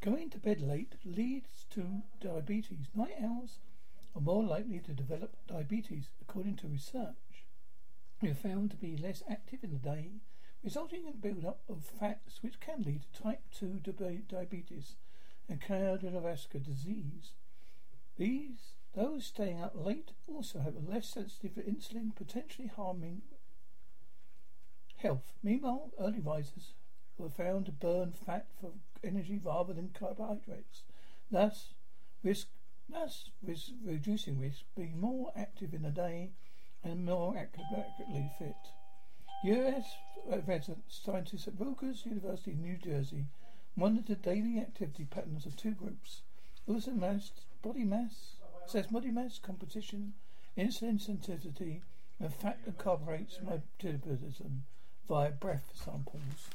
Going to bed late leads to diabetes. Night owls are more likely to develop diabetes, according to research. They are found to be less active in the day, resulting in build-up of fats which can lead to type 2 diabetes and cardiovascular disease. These, those staying up late also have a less sensitive to insulin, potentially harming health. Meanwhile, early risers were found to burn fat for energy rather than carbohydrates. Thus, risk thus risk, reducing risk, being more active in the day and more accurately fit. U.S. scientists at Rutgers University, New Jersey, monitored daily activity patterns of two groups. Also, mass, body mass, says body mass composition, insulin sensitivity, and fat and carbohydrates metabolism via breath samples.